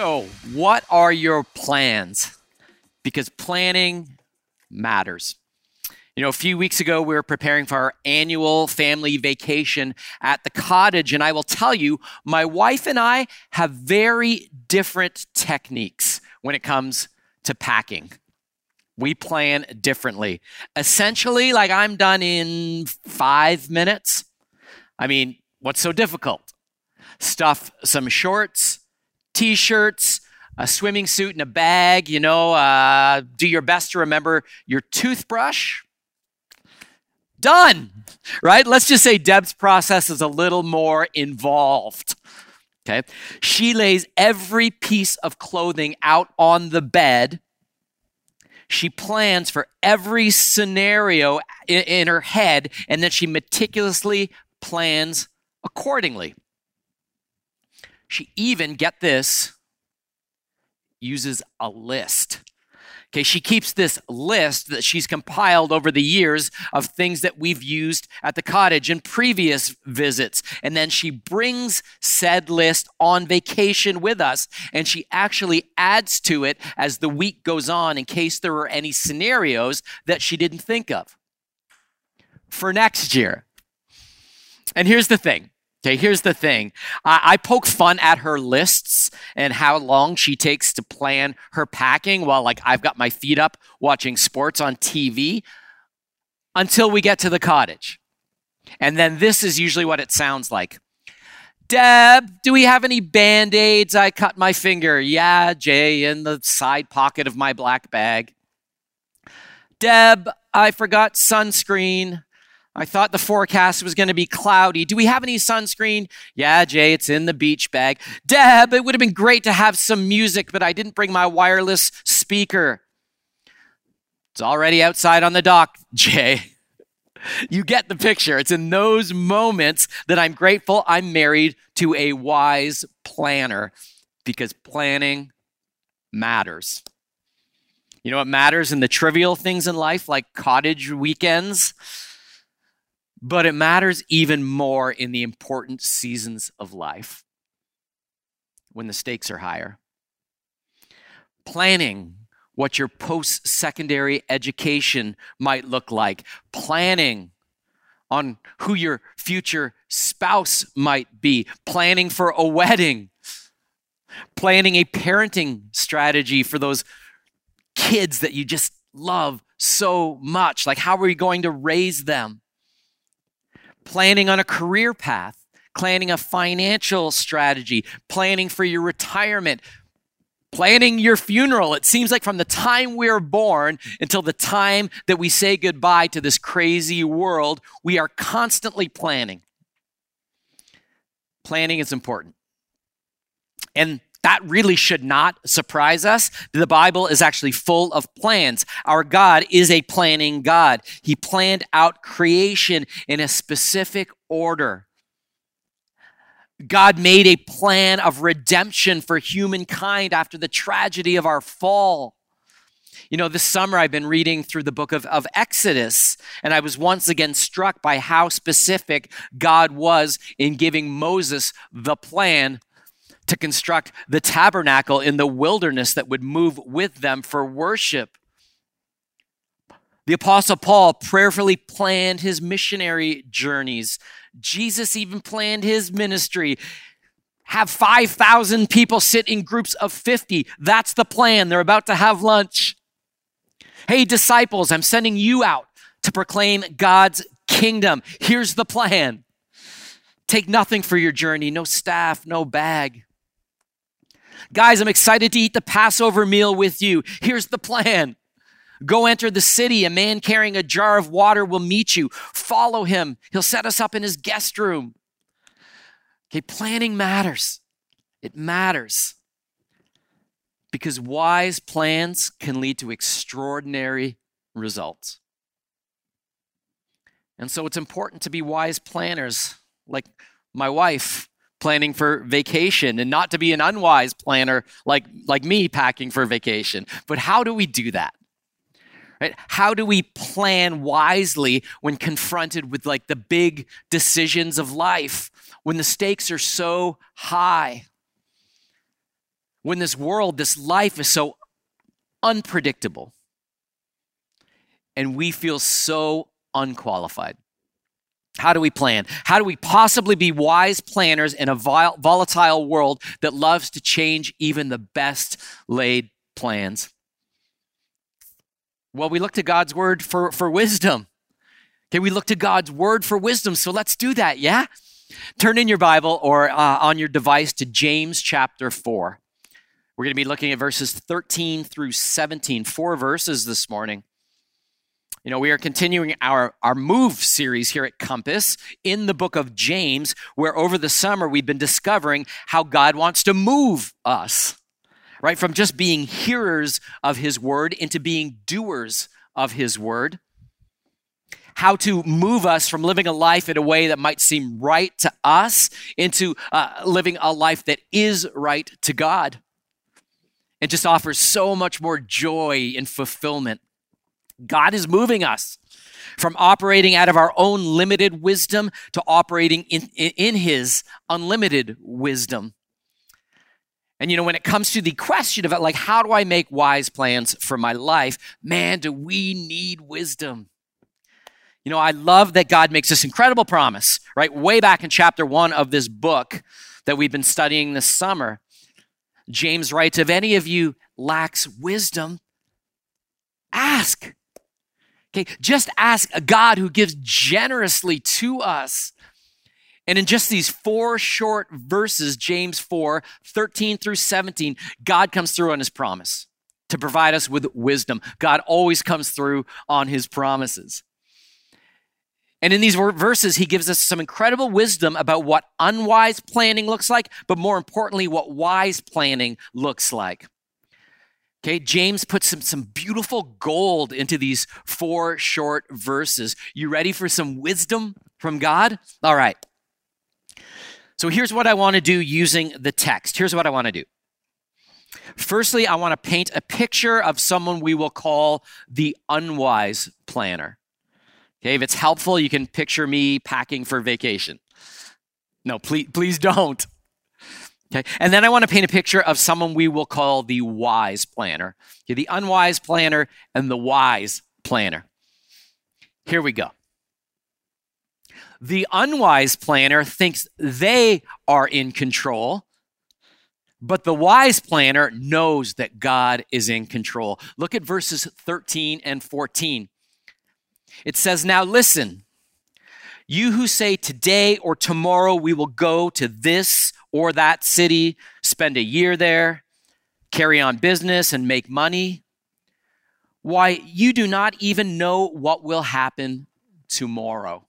So, what are your plans? Because planning matters. You know, a few weeks ago, we were preparing for our annual family vacation at the cottage. And I will tell you, my wife and I have very different techniques when it comes to packing. We plan differently. Essentially, like I'm done in five minutes. I mean, what's so difficult? Stuff some shorts, t shirts, a swimming suit, and a bag. You know, uh, do your best to remember your toothbrush. Done, right? Let's just say Deb's process is a little more involved. Okay. She lays every piece of clothing out on the bed. She plans for every scenario in, in her head, and then she meticulously plans accordingly. She even, get this, uses a list. Okay, she keeps this list that she's compiled over the years of things that we've used at the cottage in previous visits. And then she brings said list on vacation with us and she actually adds to it as the week goes on in case there are any scenarios that she didn't think of for next year. And here's the thing Okay, here's the thing. I, I, poke fun at her lists and how long she takes to plan her packing while like I've got my feet up watching sports on TV until we get to the cottage. And then this is usually what it sounds like. Deb, do we have any band-aids? I cut my finger. Yeah, Jay, in the side pocket of my black bag. Deb, I forgot sunscreen. I thought the forecast was going to be cloudy. Do we have any sunscreen? Yeah, Jay, it's in the beach bag. Deb, it would have been great to have some music, but I didn't bring my wireless speaker. It's already outside on the dock, Jay. You get the picture. It's in those moments that I'm grateful I'm married to a wise planner because planning matters. You know what matters in the trivial things in life, like cottage weekends? But it matters even more in the important seasons of life when the stakes are higher. Planning what your post secondary education might look like, planning on who your future spouse might be, planning for a wedding, planning a parenting strategy for those kids that you just love so much. Like, how are you going to raise them? Planning on a career path, planning a financial strategy, planning for your retirement, planning your funeral. It seems like from the time we're born until the time that we say goodbye to this crazy world, we are constantly planning. Planning is important. And that really should not surprise us. The Bible is actually full of plans. Our God is a planning God. He planned out creation in a specific order. God made a plan of redemption for humankind after the tragedy of our fall. You know, this summer I've been reading through the book of, of Exodus, and I was once again struck by how specific God was in giving Moses the plan to construct the tabernacle in the wilderness that would move with them for worship. The Apostle Paul prayerfully planned his missionary journeys. Jesus even planned his ministry. Have 5,000 people sit in groups of 50. That's the plan. They're about to have lunch. Hey, disciples, I'm sending you out to proclaim God's kingdom. Here's the plan take nothing for your journey no staff, no bag. Guys, I'm excited to eat the Passover meal with you. Here's the plan. Go enter the city. A man carrying a jar of water will meet you. Follow him. He'll set us up in his guest room. Okay, planning matters. It matters. Because wise plans can lead to extraordinary results. And so it's important to be wise planners, like my wife planning for vacation and not to be an unwise planner like, like me packing for vacation. But how do we do that? Right? How do we plan wisely when confronted with like the big decisions of life, when the stakes are so high? when this world, this life is so unpredictable and we feel so unqualified? How do we plan? How do we possibly be wise planners in a volatile world that loves to change even the best laid plans? Well, we look to God's word for, for wisdom. Okay, we look to God's word for wisdom. So let's do that, yeah? Turn in your Bible or uh, on your device to James chapter 4. We're going to be looking at verses 13 through 17, four verses this morning. You know, we are continuing our, our move series here at Compass in the book of James, where over the summer we've been discovering how God wants to move us, right? From just being hearers of his word into being doers of his word. How to move us from living a life in a way that might seem right to us into uh, living a life that is right to God and just offers so much more joy and fulfillment. God is moving us from operating out of our own limited wisdom to operating in, in, His unlimited wisdom. And you know, when it comes to the question of like, how do I make wise plans for my life? Man, do we need wisdom? You know, I love that God makes this incredible promise, right? Way back in chapter one of this book that we've been studying this summer. James writes, If any of you lacks wisdom, ask Okay, just ask a God who gives generously to us. And in just these four short verses, James 4 13 through 17, God comes through on his promise to provide us with wisdom. God always comes through on his promises. And in these verses, he gives us some incredible wisdom about what unwise planning looks like, but more importantly, what wise planning looks like. Okay, James puts some, some beautiful gold into these four short verses. You ready for some wisdom from God? All right. So here's what I want to do using the text. Here's what I want to do. Firstly, I want to paint a picture of someone we will call the unwise planner. Okay, if it's helpful, you can picture me packing for vacation. No, please, please don't. Okay. And then I want to paint a picture of someone we will call the wise planner. Okay, the unwise planner and the wise planner. Here we go. The unwise planner thinks they are in control, but the wise planner knows that God is in control. Look at verses 13 and 14. It says, Now listen, you who say today or tomorrow we will go to this or that city, spend a year there, carry on business, and make money. Why, you do not even know what will happen tomorrow.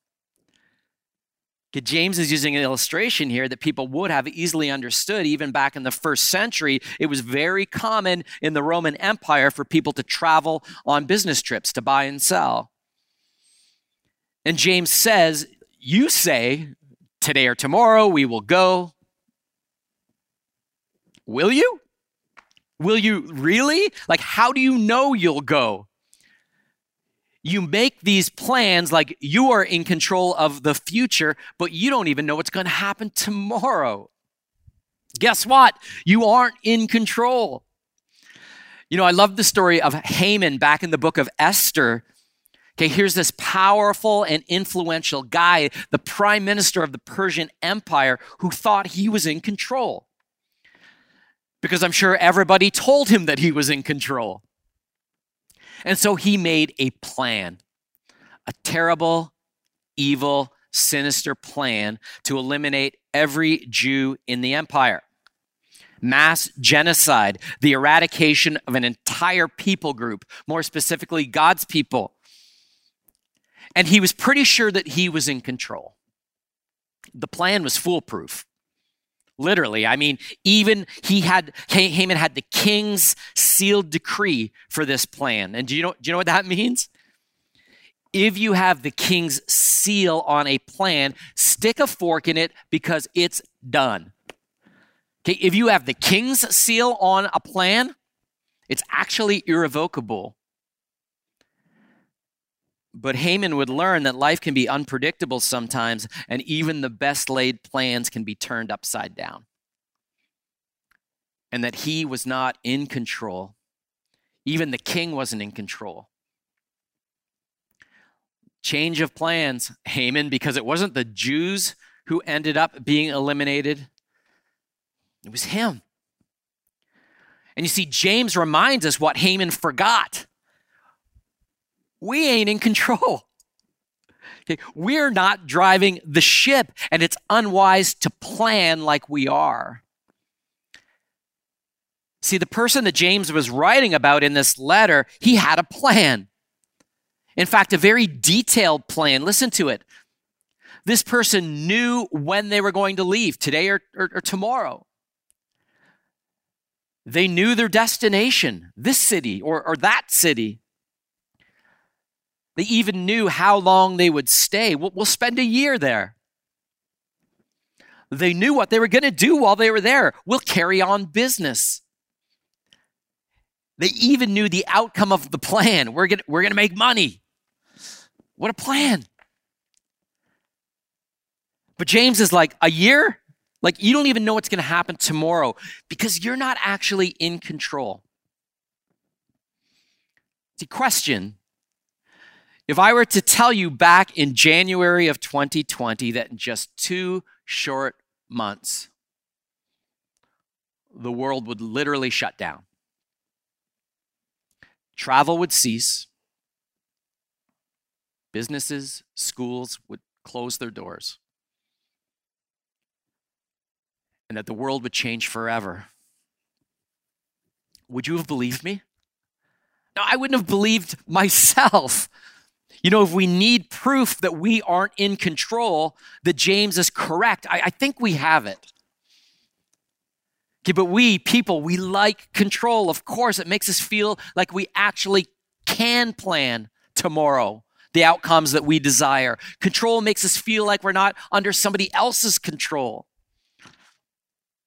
James is using an illustration here that people would have easily understood even back in the first century. It was very common in the Roman Empire for people to travel on business trips to buy and sell. And James says, You say, today or tomorrow we will go Will you? Will you really? Like, how do you know you'll go? You make these plans like you are in control of the future, but you don't even know what's going to happen tomorrow. Guess what? You aren't in control. You know, I love the story of Haman back in the book of Esther. Okay, here's this powerful and influential guy, the prime minister of the Persian Empire, who thought he was in control because I'm sure everybody told him that he was in control. And so he made a plan, a terrible, evil, sinister plan to eliminate every Jew in the empire. Mass genocide, the eradication of an entire people group, more specifically, God's people. And he was pretty sure that he was in control. The plan was foolproof. Literally. I mean, even he had, Haman had the king's sealed decree for this plan. And do you know, do you know what that means? If you have the king's seal on a plan, stick a fork in it because it's done. Okay, if you have the king's seal on a plan, it's actually irrevocable. But Haman would learn that life can be unpredictable sometimes, and even the best laid plans can be turned upside down. and that he was not in control. Even the king wasn't in control. Change of plans, Haman, because it wasn't the Jews who ended up being eliminated, it was him. And you see, James reminds us what Haman forgot. We ain't in control. We're not driving the ship, and it's unwise to plan like we are. See, the person that James was writing about in this letter, he had a plan. In fact, a very detailed plan. Listen to it. This person knew when they were going to leave, today or, or, or tomorrow. They knew their destination, this city or, or that city. They even knew how long they would stay. We'll, we'll spend a year there. They knew what they were going to do while they were there. We'll carry on business. They even knew the outcome of the plan. We're going we're going to make money. What a plan. But James is like, a year? Like, you don't even know what's going to happen tomorrow because you're not actually in control. See, question if I were to tell you back in January of 2020 that in just two short months, the world would literally shut down, travel would cease, businesses, schools would close their doors, and that the world would change forever, would you have believed me? No, I wouldn't have believed myself. You know, if we need proof that we aren't in control, that James is correct, I, I think we have it. Okay, but we people, we like control. Of course, it makes us feel like we actually can plan tomorrow the outcomes that we desire. Control makes us feel like we're not under somebody else's control.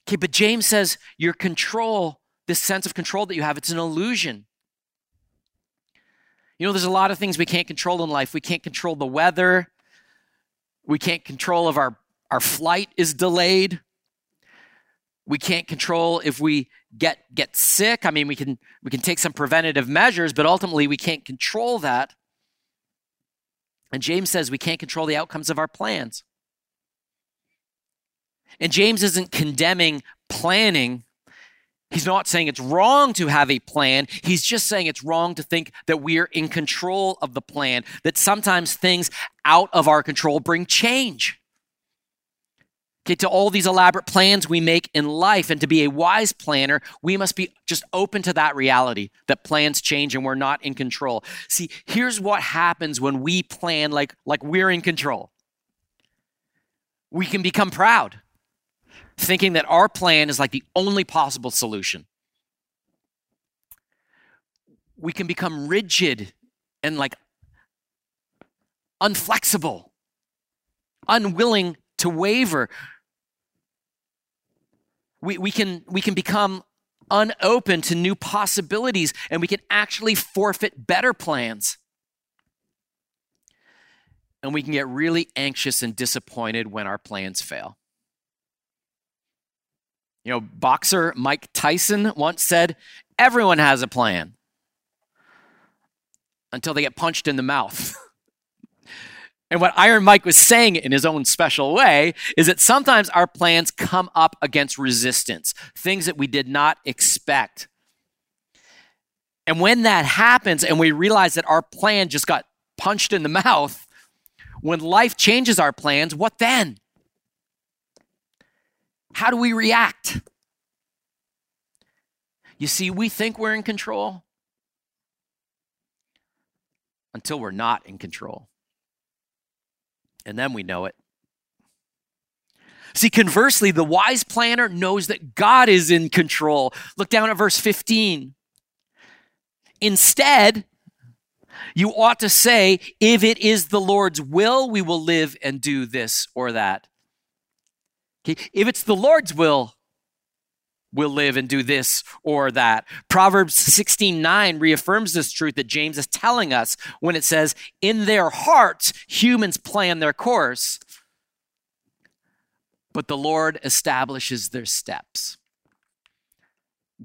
Okay, but James says your control, this sense of control that you have, it's an illusion. You know, there's a lot of things we can't control in life. We can't control the weather. We can't control if our, our flight is delayed. We can't control if we get get sick. I mean, we can we can take some preventative measures, but ultimately we can't control that. And James says we can't control the outcomes of our plans. And James isn't condemning planning He's not saying it's wrong to have a plan. He's just saying it's wrong to think that we're in control of the plan, that sometimes things out of our control bring change. Okay, to all these elaborate plans we make in life, and to be a wise planner, we must be just open to that reality that plans change and we're not in control. See, here's what happens when we plan like, like we're in control we can become proud thinking that our plan is like the only possible solution. We can become rigid and like unflexible, unwilling to waver. We, we, can, we can become unopen to new possibilities and we can actually forfeit better plans. And we can get really anxious and disappointed when our plans fail. You know, boxer Mike Tyson once said, Everyone has a plan until they get punched in the mouth. and what Iron Mike was saying in his own special way is that sometimes our plans come up against resistance, things that we did not expect. And when that happens and we realize that our plan just got punched in the mouth, when life changes our plans, what then? How do we react? You see, we think we're in control until we're not in control. And then we know it. See, conversely, the wise planner knows that God is in control. Look down at verse 15. Instead, you ought to say, if it is the Lord's will, we will live and do this or that. Okay? If it's the Lord's will, we'll live and do this or that. Proverbs 16:9 reaffirms this truth that James is telling us when it says, "In their hearts humans plan their course, but the Lord establishes their steps."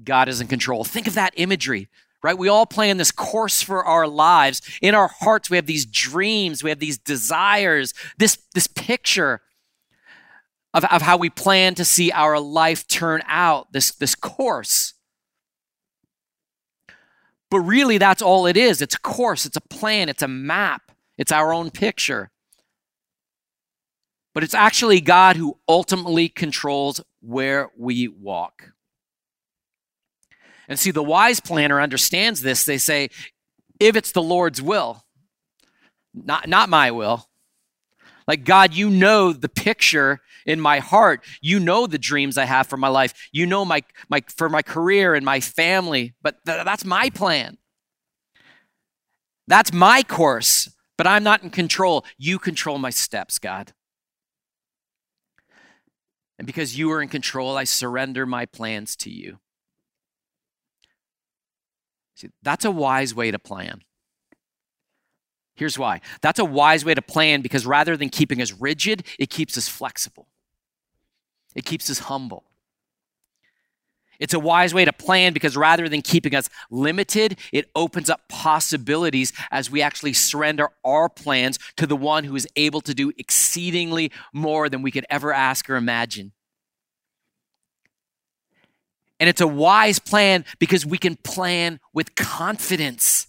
God is in control. Think of that imagery, right? We all plan this course for our lives. In our hearts, we have these dreams, we have these desires, this, this picture of, of how we plan to see our life turn out, this, this course. But really, that's all it is. It's a course, it's a plan, it's a map, it's our own picture. But it's actually God who ultimately controls where we walk. And see, the wise planner understands this. They say, if it's the Lord's will, not, not my will. Like, God, you know the picture in my heart. You know the dreams I have for my life. You know my, my for my career and my family, but th- that's my plan. That's my course, but I'm not in control. You control my steps, God. And because you are in control, I surrender my plans to you. See, that's a wise way to plan. Here's why. That's a wise way to plan because rather than keeping us rigid, it keeps us flexible. It keeps us humble. It's a wise way to plan because rather than keeping us limited, it opens up possibilities as we actually surrender our plans to the one who is able to do exceedingly more than we could ever ask or imagine. And it's a wise plan because we can plan with confidence.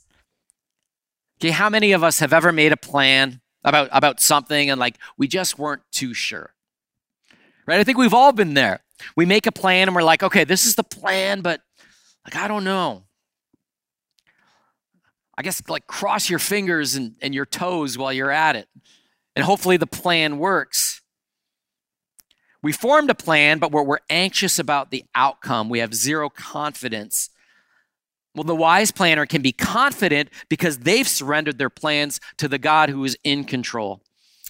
Okay, how many of us have ever made a plan about, about something and like we just weren't too sure? Right? I think we've all been there. We make a plan and we're like, okay, this is the plan, but like, I don't know. I guess like cross your fingers and, and your toes while you're at it. And hopefully the plan works. We formed a plan, but we're, we're anxious about the outcome. We have zero confidence. Well, the wise planner can be confident because they've surrendered their plans to the God who is in control.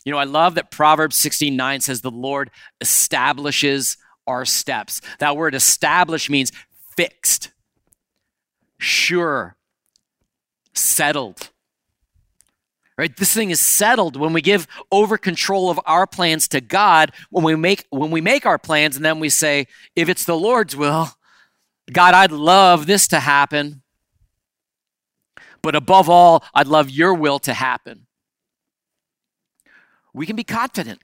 You know, I love that Proverbs 16:9 says the Lord establishes our steps. That word establish means fixed, sure, settled. Right? This thing is settled when we give over control of our plans to God, when we make when we make our plans and then we say, if it's the Lord's will, God, I'd love this to happen. But above all, I'd love your will to happen. We can be confident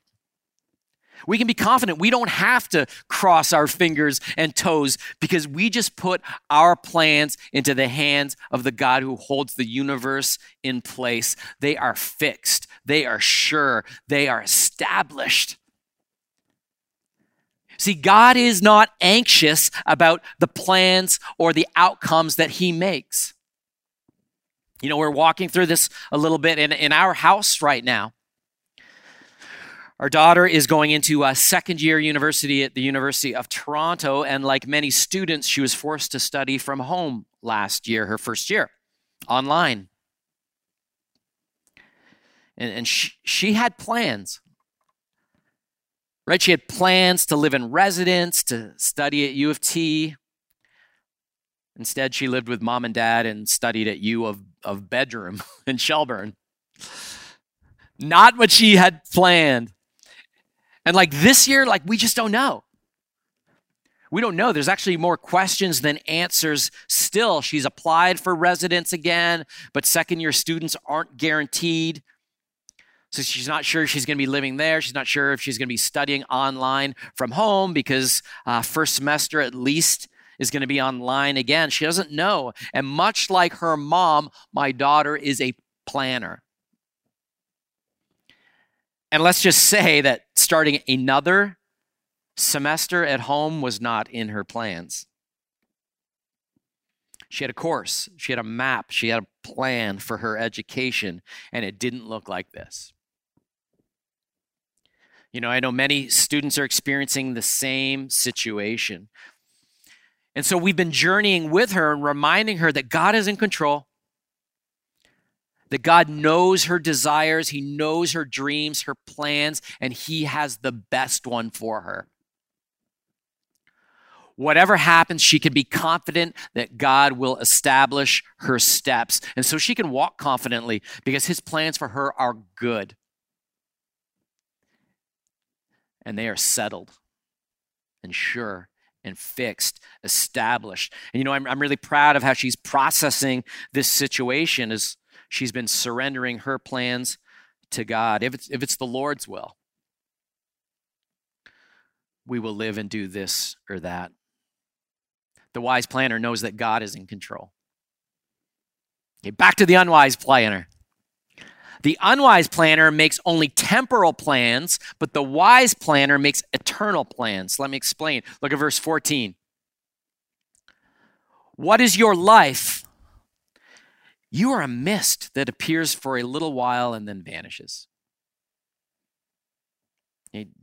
we can be confident we don't have to cross our fingers and toes because we just put our plans into the hands of the God who holds the universe in place. They are fixed, they are sure, they are established. See, God is not anxious about the plans or the outcomes that He makes. You know, we're walking through this a little bit in, in our house right now. Our daughter is going into a second year university at the University of Toronto, and like many students, she was forced to study from home last year, her first year, online. And, and she, she had plans, right? She had plans to live in residence, to study at U of T. Instead, she lived with mom and dad and studied at U of, of Bedroom in Shelburne. Not what she had planned. And like this year, like we just don't know. We don't know. There's actually more questions than answers still. She's applied for residence again, but second year students aren't guaranteed. So she's not sure she's going to be living there. She's not sure if she's going to be studying online from home because uh, first semester at least is going to be online again. She doesn't know. And much like her mom, my daughter is a planner. And let's just say that starting another semester at home was not in her plans. She had a course, she had a map, she had a plan for her education, and it didn't look like this. You know, I know many students are experiencing the same situation. And so we've been journeying with her and reminding her that God is in control that God knows her desires, He knows her dreams, her plans, and He has the best one for her. Whatever happens, she can be confident that God will establish her steps. And so she can walk confidently because His plans for her are good. And they are settled and sure and fixed, established. And you know, I'm, I'm really proud of how she's processing this situation as she's been surrendering her plans to God. If it's, if it's the Lord's will, we will live and do this or that. The wise planner knows that God is in control. Okay, back to the unwise planner. The unwise planner makes only temporal plans, but the wise planner makes eternal plans. Let me explain. Look at verse 14. What is your life? You are a mist that appears for a little while and then vanishes.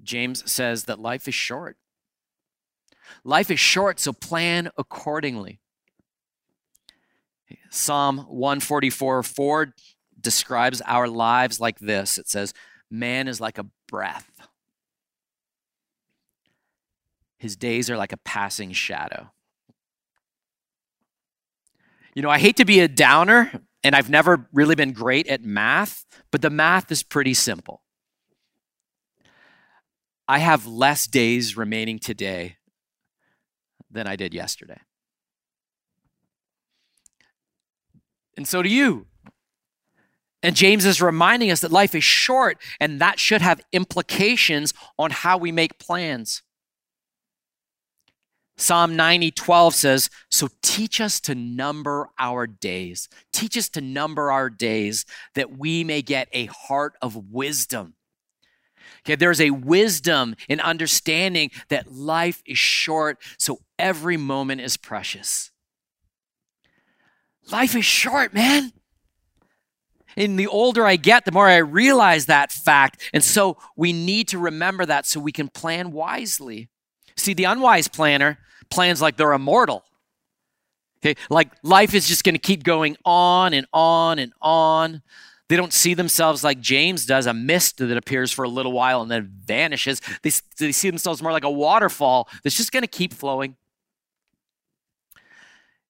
James says that life is short. Life is short, so plan accordingly. Psalm 144 4 describes our lives like this it says, Man is like a breath, his days are like a passing shadow. You know, I hate to be a downer, and I've never really been great at math, but the math is pretty simple. I have less days remaining today than I did yesterday. And so do you. And James is reminding us that life is short and that should have implications on how we make plans. Psalm 90, 12 says, So teach us to number our days. Teach us to number our days that we may get a heart of wisdom. Okay, there's a wisdom in understanding that life is short, so every moment is precious. Life is short, man. And the older I get, the more I realize that fact. And so we need to remember that so we can plan wisely. See, the unwise planner plans like they're immortal. Okay, like life is just going to keep going on and on and on. They don't see themselves like James does, a mist that appears for a little while and then vanishes. They, they see themselves more like a waterfall that's just going to keep flowing.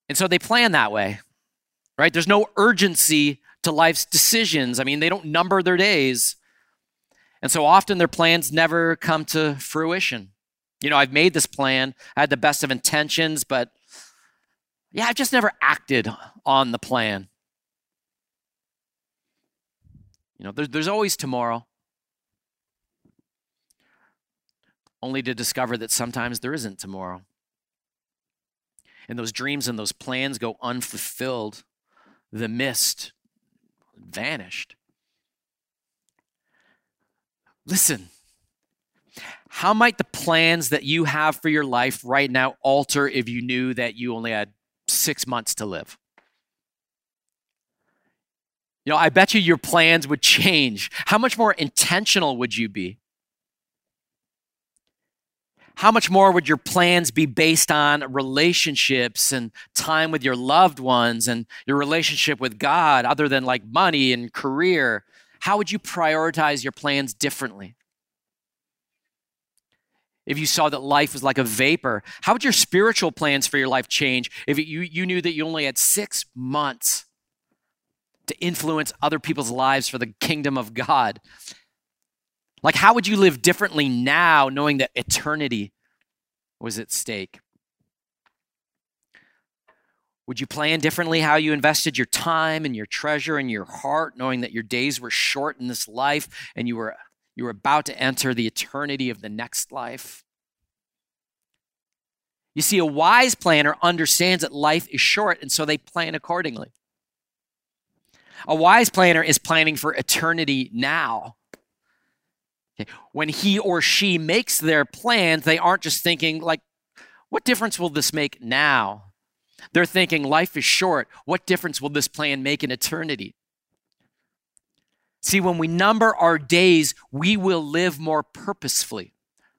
And so they plan that way, right? There's no urgency to life's decisions. I mean, they don't number their days. And so often their plans never come to fruition. You know, I've made this plan, I had the best of intentions, but yeah, I've just never acted on the plan. You know, there's, there's always tomorrow. Only to discover that sometimes there isn't tomorrow. And those dreams and those plans go unfulfilled. The mist vanished. Listen, how might the plans that you have for your life right now alter if you knew that you only had six months to live? You know, I bet you your plans would change. How much more intentional would you be? How much more would your plans be based on relationships and time with your loved ones and your relationship with God, other than like money and career? How would you prioritize your plans differently? If you saw that life was like a vapor, how would your spiritual plans for your life change if you, you knew that you only had six months to influence other people's lives for the kingdom of God. Like, how would you live differently now knowing that eternity was at stake? Would you plan differently how you invested your time and your treasure and your heart, knowing that your days were short in this life and you were, you were about to enter the eternity of the next life? You see, a wise planner understands that life is short, and so they plan accordingly. A wise planner is planning for eternity now. Okay. When he or she makes their plans, they aren't just thinking, like, what difference will this make now? They're thinking, life is short. What difference will this plan make in eternity? See, when we number our days, we will live more purposefully,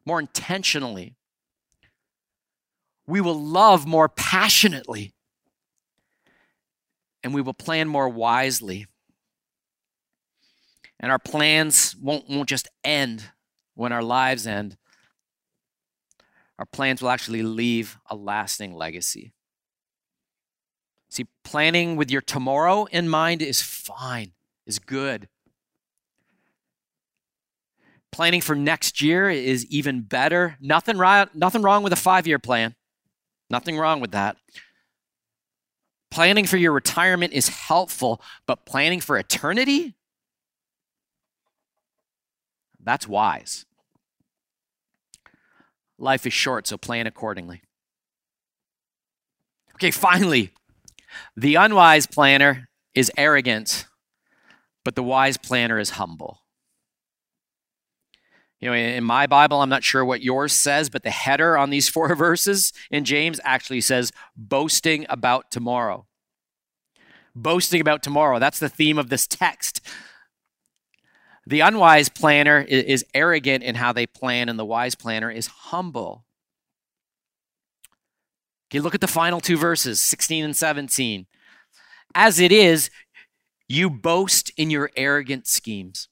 more intentionally. We will love more passionately and we will plan more wisely. And our plans won't, won't just end when our lives end. Our plans will actually leave a lasting legacy. See, planning with your tomorrow in mind is fine, is good. Planning for next year is even better. Nothing, right, nothing wrong with a five year plan. Nothing wrong with that. Planning for your retirement is helpful, but planning for eternity? That's wise. Life is short, so plan accordingly. Okay, finally, the unwise planner is arrogant, but the wise planner is humble. You know, in my Bible, I'm not sure what yours says, but the header on these four verses in James actually says boasting about tomorrow. Boasting about tomorrow. That's the theme of this text. The unwise planner is arrogant in how they plan, and the wise planner is humble. Okay, look at the final two verses, 16 and 17. As it is, you boast in your arrogant schemes.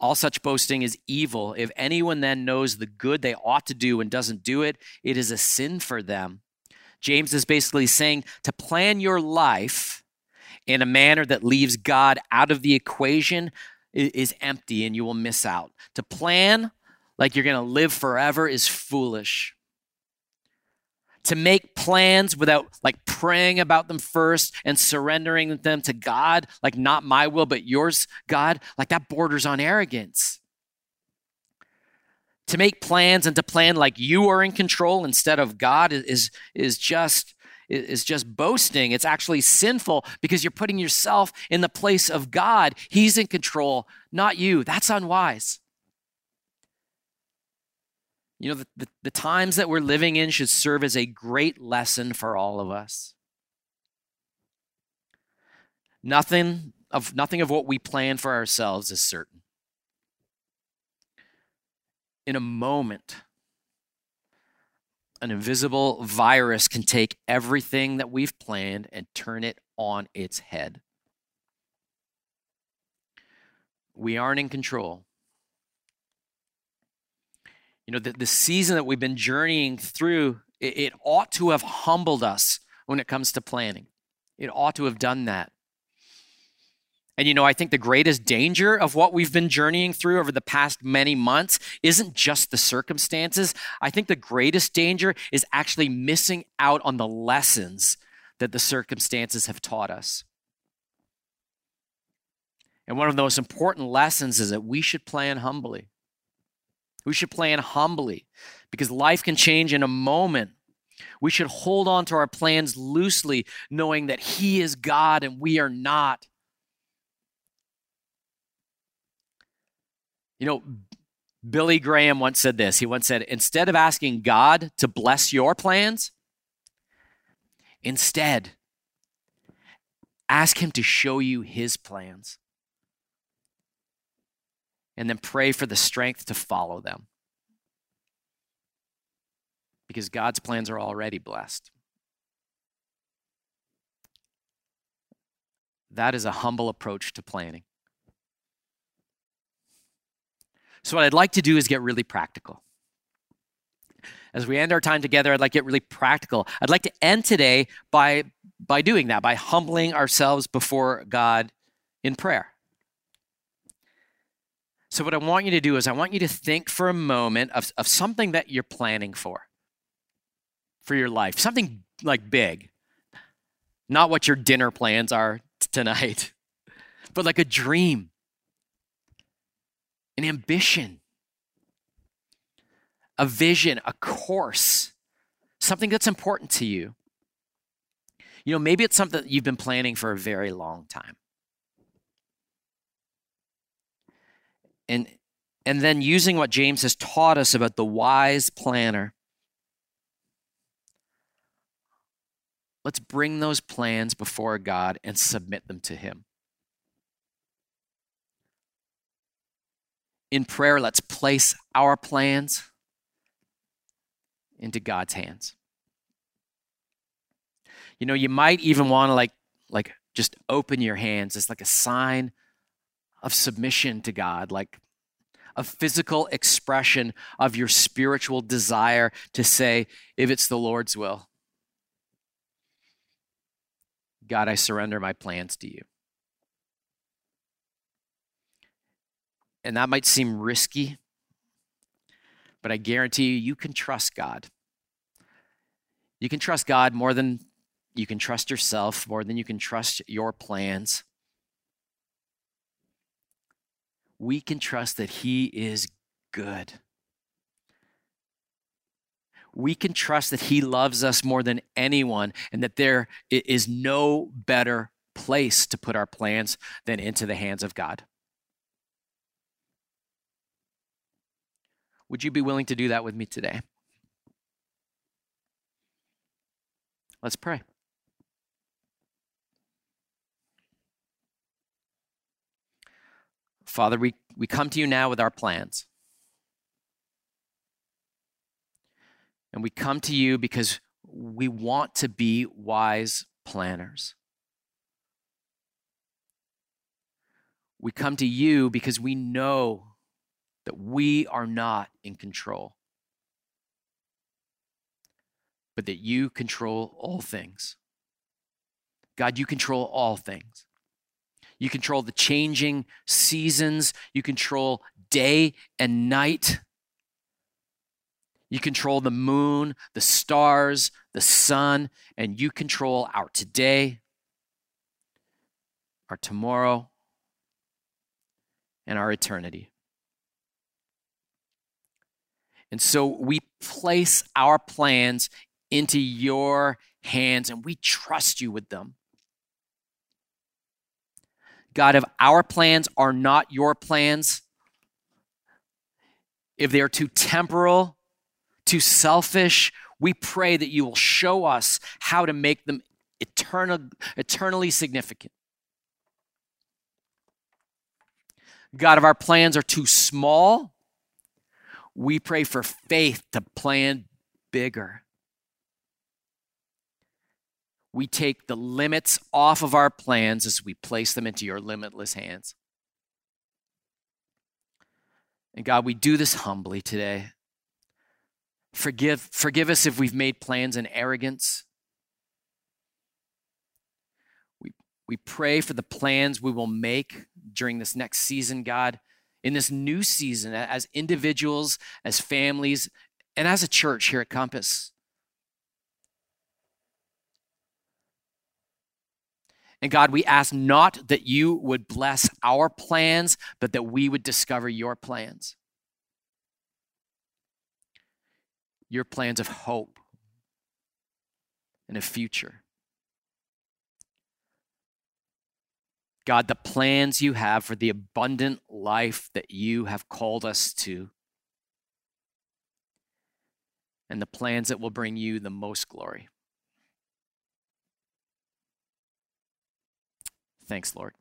All such boasting is evil. If anyone then knows the good they ought to do and doesn't do it, it is a sin for them. James is basically saying to plan your life in a manner that leaves God out of the equation is empty and you will miss out. To plan like you're going to live forever is foolish to make plans without like praying about them first and surrendering them to God, like not my will, but yours, God, like that borders on arrogance. To make plans and to plan like you are in control instead of God is, is just is just boasting. It's actually sinful because you're putting yourself in the place of God. He's in control, not you. That's unwise. You know, the, the, the, times that we're living in should serve as a great lesson for all of us. Nothing of, nothing of what we plan for ourselves is certain. In a moment, an invisible virus can take everything that we've planned and turn it on its head. We aren't in control. You know, the, the season that we've been journeying through, it, it ought to have humbled us when it comes to planning. It ought to have done that. And you know, I think the greatest danger of what we've been journeying through over the past many months isn't just the circumstances. I think the greatest danger is actually missing out on the lessons that the circumstances have taught us. And one of the most important lessons is that we should plan humbly. We should plan humbly because life can change in a moment. We should hold on to our plans loosely, knowing that He is God and we are not. You know, Billy Graham once said this. He once said, instead of asking God to bless your plans, instead, ask Him to show you His plans and then pray for the strength to follow them. Because God's plans are already blessed. That is a humble approach to planning. So, what I'd like to do is get really practical. As we end our time together, I'd like to get really practical. I'd like to end today by, by doing that, by humbling ourselves before God in prayer. So, what I want you to do is, I want you to think for a moment of, of something that you're planning for, for your life, something like big. Not what your dinner plans are tonight, but like a dream, an ambition, a vision, a course, something that's important to you. You know, maybe it's something that you've been planning for a very long time. and and then using what James has taught us about the wise planner. Let's bring those plans before God and submit them to Him. In prayer, let's place our plans into God's hands. You know, you might even want to like like just open your hands as like a sign of submission to God, like a physical expression of your spiritual desire to say, if it's the Lord's will, God, I surrender my plans to you. And that might seem risky, but I guarantee you, you can trust God. You can trust God more than you can trust yourself, more than you can trust your plans. We can trust that He is good. We can trust that He loves us more than anyone and that there is no better place to put our plans than into the hands of God. Would you be willing to do that with me today? Let's pray. Father, we, we come to you now with our plans. And we come to you because we want to be wise planners. We come to you because we know that we are not in control, but that you control all things. God, you control all things. You control the changing seasons, you control day and night. You control the moon, the stars, the sun, and you control our today, our tomorrow, and our eternity. And so we place our plans into your hands and we trust you with them. God, if our plans are not your plans, if they are too temporal, too selfish, we pray that you will show us how to make them eternal, eternally significant. God, if our plans are too small, we pray for faith to plan bigger. We take the limits off of our plans as we place them into your limitless hands. And God, we do this humbly today. Forgive, forgive us if we've made plans in arrogance. We, we pray for the plans we will make during this next season, God, in this new season, as individuals, as families, and as a church here at Compass. And God, we ask not that you would bless our plans, but that we would discover your plans. Your plans of hope and a future. God, the plans you have for the abundant life that you have called us to, and the plans that will bring you the most glory. Thanks, Lord.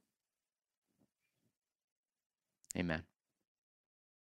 Amen.